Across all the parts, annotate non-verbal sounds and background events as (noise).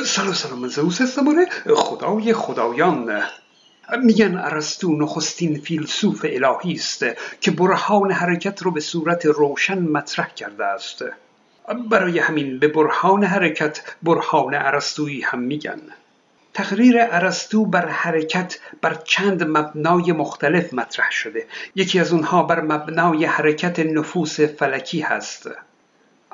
سلام سلام زئوس استماره خدای خدایان. میگن ارسطو نخستین فیلسوف الهی است که برهان حرکت رو به صورت روشن مطرح کرده است. برای همین به برهان حرکت برهان ارسطویی هم میگن. تقریر ارسطو بر حرکت بر چند مبنای مختلف مطرح شده. یکی از اونها بر مبنای حرکت نفوس فلکی هست.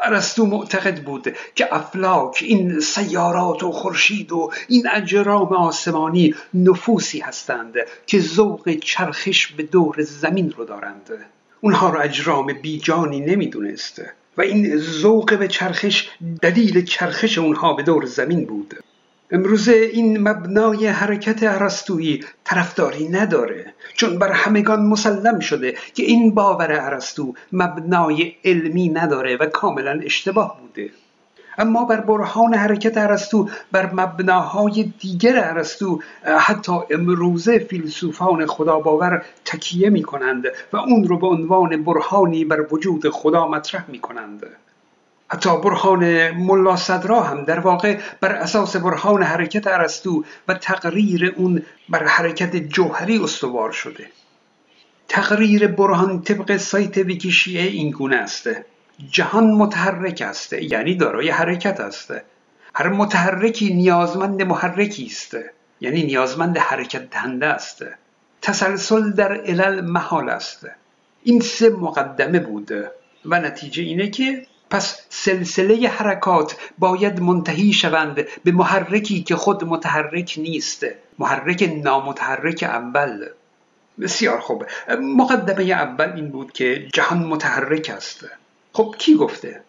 ارسطو معتقد بود که افلاک این سیارات و خورشید و این اجرام آسمانی نفوسی هستند که ذوق چرخش به دور زمین رو دارند. اونها را اجرام بیجانی نمی‌دونست و این ذوق به چرخش دلیل چرخش اونها به دور زمین بود. امروزه این مبنای حرکت ارسطویی طرفداری نداره چون بر همگان مسلم شده که این باور ارسطو مبنای علمی نداره و کاملا اشتباه بوده. اما بر برهان حرکت ارسطو بر مبناهای دیگر ارسطو حتی امروزه فیلسوفان خدا باور تکیه می کنند و اون رو به عنوان برهانی بر وجود خدا مطرح می کنند حتی برهان ملا صدرا هم در واقع بر اساس برهان حرکت ارسطو و تقریر اون بر حرکت جوهری استوار شده. تقریر برهان طبق سایت ویکیشیه این گونه است. جهان متحرک است یعنی دارای حرکت است. هر متحرکی نیازمند محرکی است یعنی نیازمند حرکت دهنده است. تسلسل در علل محال است. این سه مقدمه بود و نتیجه اینه که پس سلسله حرکات باید منتهی شوند به محرکی که خود متحرک نیست. محرک نامتحرک اول. بسیار خوب. مقدمه اول این بود که جهان متحرک است. خب کی گفته؟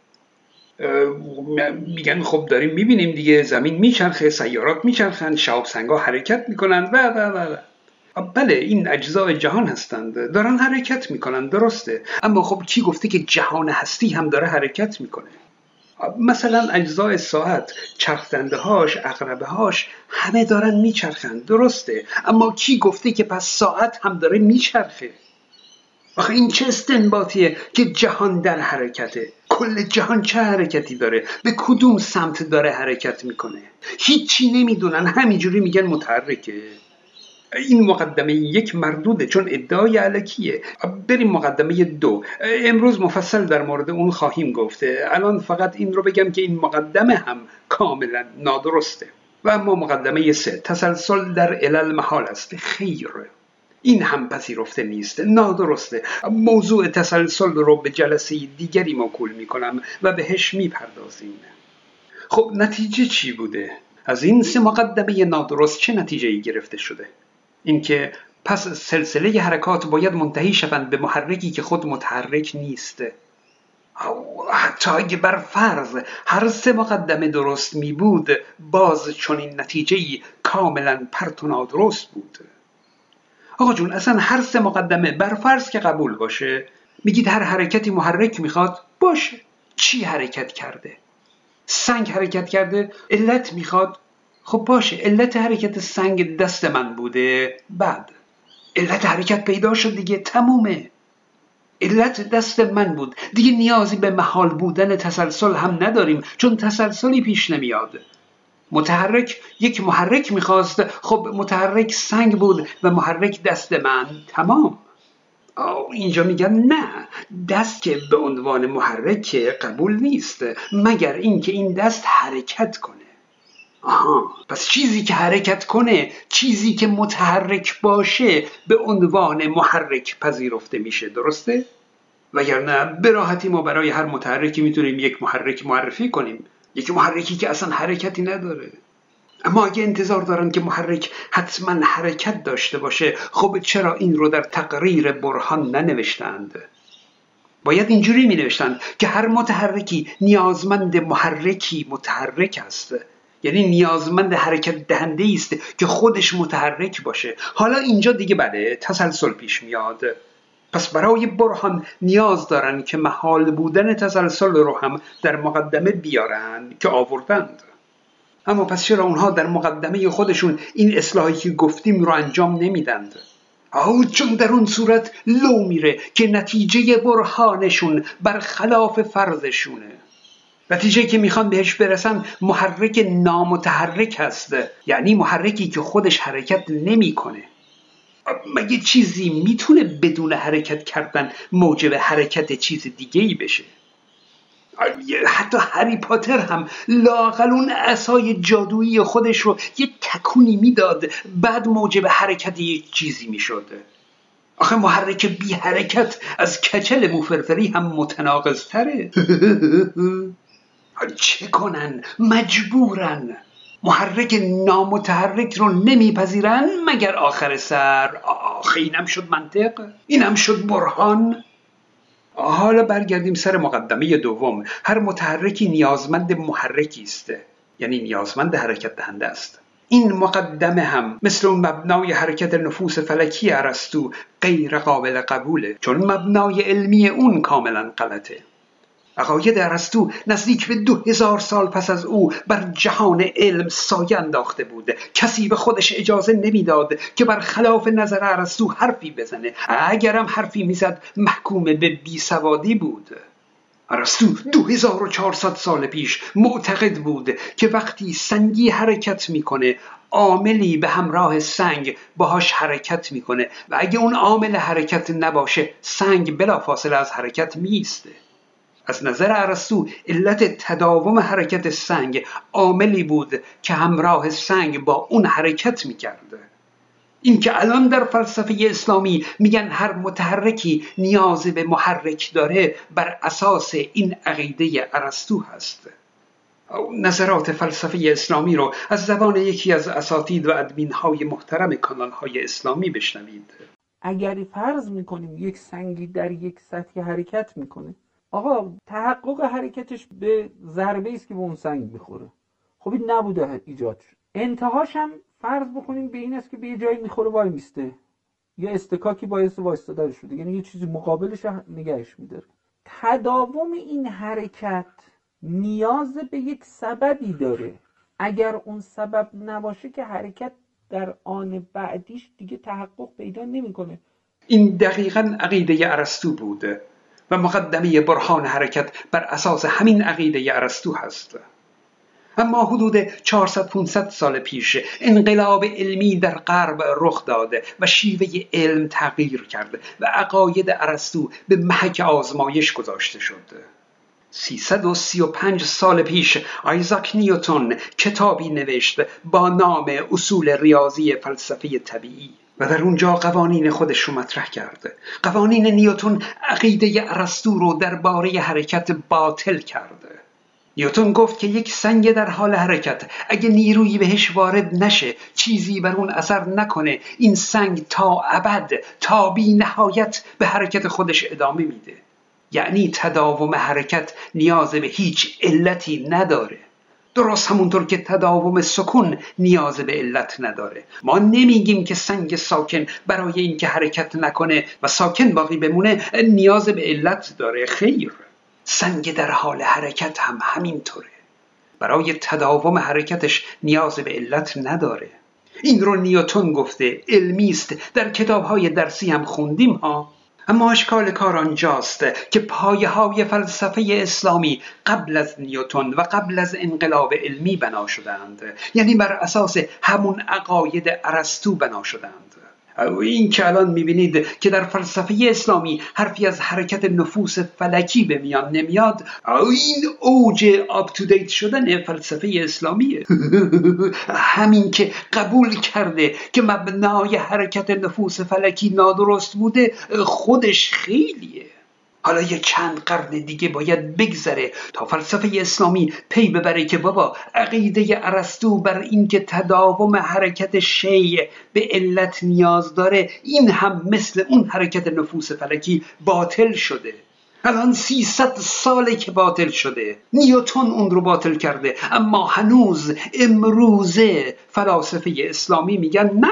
میگن خب داریم می‌بینیم دیگه زمین میچرخه سیارات میچرخند شهاب سنگا حرکت می‌کنند و و و. بله این اجزای جهان هستند. دارن حرکت می‌کنن درسته. اما خب کی گفته که جهان هستی هم داره حرکت می‌کنه؟ مثلا اجزای ساعت چرخدنده هاش اقربه هاش همه دارن میچرخند درسته. اما کی گفته که پس ساعت هم داره میچرخه؟ آخه این چه استنباطیه که جهان در حرکته؟ کل جهان چه حرکتی داره؟ به کدوم سمت داره حرکت می‌کنه؟ هیچی نمی‌دونن. همینجوری میگن متحرکه. این مقدمه یک مردوده چون ادعای علکیه. بریم مقدمه دو. امروز مفصل در مورد اون خواهیم گفته الان فقط این رو بگم که این مقدمه هم کاملا نادرسته. و اما مقدمه سه تسلسل در علل محال است. خیر. این هم پذیرفته نیست. نادرسته. موضوع تسلسل رو به جلسه دیگری موکول می‌کنم و بهش می‌پردازیم. خب نتیجه چی بوده؟ از این سه مقدمه نادرست چه نتیجه ای گرفته شده؟ اینکه پس سلسله حرکات باید منتهی شوند به محرکی که خود متحرک نیست. حتی اگه بر فرض هر سه مقدمه درست می بود باز این نتیجه کاملا پرت و نادرست بود. آقا جون اصلا هر سه مقدمه بر فرض که قبول باشه میگید هر حرکتی محرک می‌خواد باشه. چی حرکت کرده؟ سنگ حرکت کرده علت می‌خواد خب باشه علت حرکت سنگ دست من بوده. بعد علت حرکت پیدا شد دیگه تمومه. علت دست من بود. دیگه نیازی به محال بودن تسلسل هم نداریم چون تسلسلی پیش نمیاد. متحرک یک محرک می‌خواست. خب متحرک سنگ بود و محرک دست من. تمام. اینجا میگن نه. دست که به عنوان محرک قبول نیست مگر اینکه این دست حرکت کنه. آها. پس چیزی که حرکت کنه چیزی که متحرک باشه به عنوان محرک پذیرفته میشه درسته؟ وگرنه به راحتی ما برای هر متحرکی می‌تونیم یک محرک معرفی کنیم. یک محرکی که اصلا حرکتی نداره. اما اگه انتظار دارن که محرک حتما حرکت داشته باشه خب چرا این رو در تقریر برهان ننوشتند؟ باید اینجوری می نوشتند که هر متحرکی نیازمند محرکی متحرک است. یعنی نیازمند حرکت دهنده است که خودش متحرک باشه. حالا اینجا دیگه بله تسلسل پیش میاد. پس برای برهان نیاز دارن که محال بودن تسلسل رو هم در مقدمه بیارن که آوردند. اما پس چرا اونها در مقدمه خودشون این اصلاحی که گفتیم رو انجام نمیدند؟ او چون در اون صورت لو میره که نتیجه برهانشون برخلاف فرضشونه. نتیجه که می‌خوان بهش برسن محرک نامتحرک هست یعنی محرکی که خودش حرکت نمی‌کنه. مگه چیزی می‌تونه بدون حرکت کردن موجب حرکت چیز دیگه ای بشه؟ حتی هری پاتر هم لاقل اون اسای جادویی خودش رو یه تکونی می‌داد بعد موجب حرکت یه چیزی می‌شد. آخه محرک بی حرکت از کچل موفرفری هم متناقض تره (laughs) چه کنن؟ مجبورن. محرک نامتحرک رو نمیپذیرن مگر آخر سر؟ آخه اینم شد منطق؟ اینم شد برهان؟ حالا برگردیم سر مقدمه دوم. هر متحرکی نیازمند محرکی است. یعنی نیازمند حرکت دهنده است. این مقدمه هم مثل اون مبنای حرکت نفوس فلکی ارسطو غیر قابل قبوله چون مبنای علمی اون کاملا غلطه. عقاید ارسطو نزدیک به دو هزار سال پس از او بر جهان علم سایه انداخته بود. کسی به خودش اجازه نمی‌داد که بر خلاف نظر ارسطو حرفی بزنه. اگرم حرفی می‌زد محکوم به بیسوادی بود. ارسطو 2400 سال پیش معتقد بود که وقتی سنگی حرکت می‌کنه عاملی به همراه سنگ باهاش حرکت می‌کنه. و اگه اون عامل حرکت نباشه سنگ بلافاصله از حرکت میسته از نظر ارسطو علت تداوم حرکت سنگ عاملی بود که همراه سنگ با اون حرکت می‌کرده این که الان در فلسفه اسلامی میگن هر متحرکی نیاز به محرک داره بر اساس این عقیده ارسطو هست. نظرات فلسفه اسلامی رو از زبان یکی از اساتید و ادمین های محترم کانال های اسلامی بشنوید. اگر فرض می‌کنیم یک سنگی در یک سطح حرکت می‌کنه آقا تحقق حرکتش به ضربه است که به اون سنگ می‌خوره. خب این نبوده ایجاد شد. انتهاش هم فرض بکنیم به این است که به یه جایی می‌خوره وای میسته. یا استکاکی باعث وایستادن شده. یعنی یه چیزی مقابلش نگهش میداره. تداوم این حرکت نیاز به یک سببی داره. اگر اون سبب نباشه که حرکت در آن بعدیش دیگه تحقق پیدا نمی‌کنه. این دقیقا عقیده ارسطو بوده. و مقدمه برهان حرکت بر اساس همین عقیده ارسطو هست. اما حدود 400-500 سال پیش انقلاب علمی در غرب رخ داده و شیوه علم تغییر کرده و عقاید ارسطو به محک آزمایش گذاشته شد. 335 سال پیش آیزاک نیوتون کتابی نوشت با نام اصول ریاضی فلسفه طبیعی. و در اونجا قوانین خودش رو مطرح کرده. قوانین نیوتون عقیده ارسطو رو درباره حرکت باطل کرده. نیوتون گفت که یک سنگ در حال حرکت. اگه نیرویی بهش وارد نشه چیزی بر اون اثر نکنه. این سنگ تا ابد تا بی نهایت به حرکت خودش ادامه میده. یعنی تداوم حرکت نیاز به هیچ علتی نداره. درست همونطور که تداوم سکون نیاز به علت نداره. ما نمیگیم که سنگ ساکن برای اینکه حرکت نکنه و ساکن باقی بمونه نیاز به علت داره. خیر. سنگ در حال حرکت هم همینطوره. برای تداوم حرکتش نیاز به علت نداره. این رو نیوتون گفته علمی است در کتاب های درسی هم خوندیم ها. اما اشکال کار آنجاست که پایه های فلسفه اسلامی قبل از نیوتون و قبل از انقلاب علمی بنا شدند یعنی بر اساس همون عقاید ارسطو بنا شدند این که الان می‌بینید که در فلسفه اسلامی حرفی از حرکت نفوس فلکی به میان نمیاد این اوج آپ تو دیت شدن فلسفه اسلامیه. (laughs) همین که قبول کرده که مبنای حرکت نفوس فلکی نادرست بوده خودش خیلیه. حالا یه چند قرن دیگه باید بگذره تا فلسفه اسلامی پی ببره که بابا عقیده ارسطو بر اینکه تداوم حرکت شیع به علت نیاز داره این هم مثل اون حرکت نفوس فلکی باطل شده. الان 300 ساله که باطل شده. نیوتون اون رو باطل کرده. اما هنوز امروزه فلاسفه اسلامی میگن نه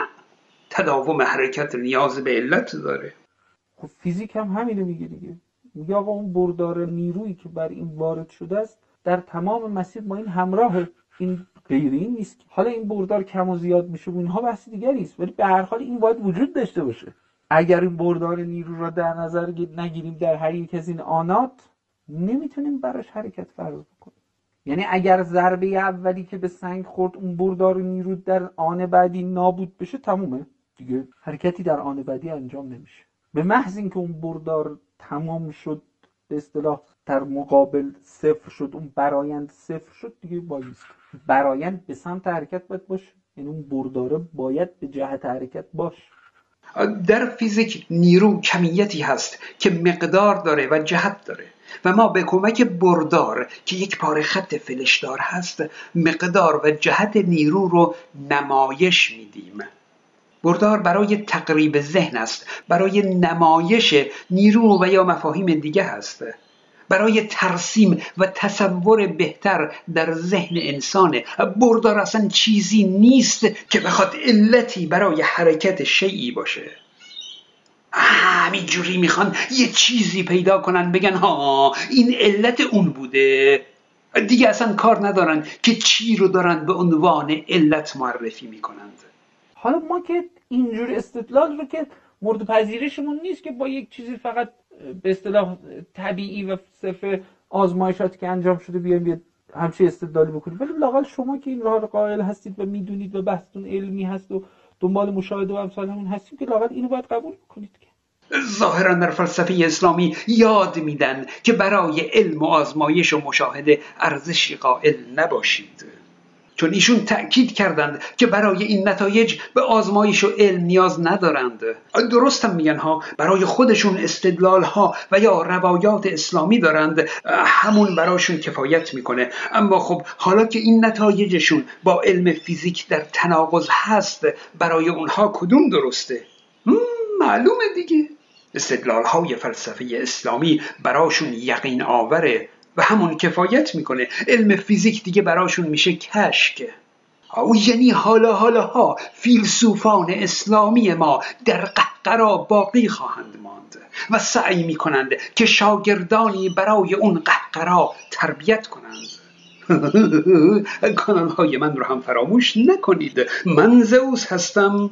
تداوم حرکت نیاز به علت داره. خب فیزیک هم همینو میگه دیگه. میگه آقا اون بردار نیرویی که بر این وارد شده است در تمام مسیر با این همراه این غیر این نیست حالا این بردار کم و زیاد میشه و اینها بحث دیگری است. ولی به هر حال این باید وجود داشته باشه. اگر این بردار نیرو را در نظر نگیریم در هر یک از این آنات نمی‌تونیم براش حرکت فرض بکنیم. یعنی اگر ضربه اولی که به سنگ خورد اون بردار نیرو در آن بعدی نابود بشه تمومه. دیگه حرکتی در آن بعدی انجام نمیشه. به محض اینکه اون بردار تمام شد به اصطلاح در مقابل صفر شد اون برایند صفر شد دیگه بایست برایند به سمت حرکت باید باشه یعنی اون برداره باید به جهت حرکت باش در فیزیک نیرو کمیتی هست که مقدار داره و جهت داره و ما به کمک بردار که یک پاره خط فلشدار هست مقدار و جهت نیرو رو نمایش میدیم. بردار برای تقریب ذهن است برای نمایش نیرو و یا مفاهیم دیگه هست. برای ترسیم و تصور بهتر در ذهن انسانه بردار اصلا چیزی نیست که بخواد علتی برای حرکت شیعی باشه. همینجوری می‌خوان یه چیزی پیدا کنن بگن ها این علت اون بوده. دیگه اصلا کار ندارن که چی رو دارن به عنوان علت معرفی می‌کنند. حالا ما که اینجور استدلال رو که مورد پذیرشمون نیست که با یک چیزی فقط به اصطلاح طبیعی و صرف آزمایشاتی که انجام شده بیایم یه همچی استدلالی بکنیم. ولی لاقل شما که این راه رو قائل هستید و می‌دونید و بحثتون علمی هست و دنبال مشاهده و امثال همون هستیم که لاقل اینو باید قبول بکنید که. ظاهرا در فلسفه اسلامی یاد میدن که برای علم و آزمایش و مشاهده ارزشی قائل نباشید. چون ایشون تأکید کردند که برای این نتایج به آزمایش و علم نیاز ندارند. درست هم میگن ها برای خودشون استدلال ها و یا روایات اسلامی دارند همون براشون کفایت می‌کنه. اما خب حالا که این نتایجشون با علم فیزیک در تناقض هست برای اونها کدوم درسته؟ معلومه دیگه. استدلال های فلسفه اسلامی براشون یقین آوره. و همون کفایت می‌کنه. علم فیزیک دیگه براشون میشه کشک. او یعنی حالا حالا ها فیلسوفان اسلامی ما در قهقرا باقی خواهند ماند و سعی می‌کنند که شاگردانی برای اون قهقرا تربیت کنند. (laughs) کانال های من رو هم فراموش نکنید. من زئوس هستم.